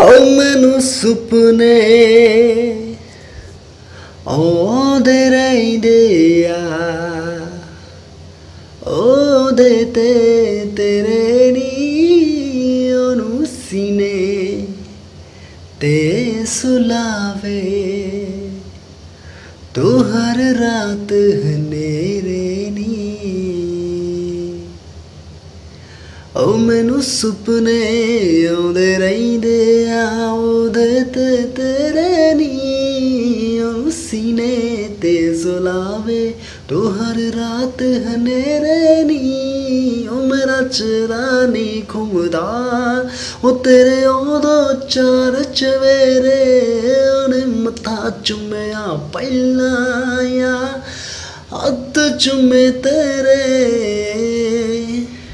ਹੋ ਮੈਨੂੰ ਸੁਪਨੇ ਆਉਂਦੇ ਰਹਿੰਦੇ ਆ ਉਹਦੇ ਤੇ ਤੇਰੇ ਨੀ ਉਹਨੂੰ ਸੀਨੇ, ਤੇ ਸੁਲਾਵੇ, ਤੂੰ ਹਰ ਰਾਤ ਹਨੇਰੇ ਓ ਮੈਨੂੰ ਸੁਪਨੇ ਆਉਂਦੇ ਰਹਿੰਦੇ ਆ, ਉਹਦੇ ਤੇ ਤੇਰੇ ਨੀ ਓ ਸੀਨੇ ਤੇ ਸੁਲਾਵੇ ਤੂੰ ਹਰ ਰਾਤ ਹਨੇਰੇ ਨੀ ਓ ਮੇਰਾ ਚਿਹਰਾ ਨੀ ਘੁੰਮਦਾ ਓ ਤੇਰੇ ਉਦੋਂ ਚਾਰ ਚਵੇਰੇ, ਉਹਨੇ ਮੱਥਾ ਚੁੰਮਿਆ ਪਹਿਲਾਂ ਆ ਹੱਥ ਚੁੰਮੇ ਤੇਰੇ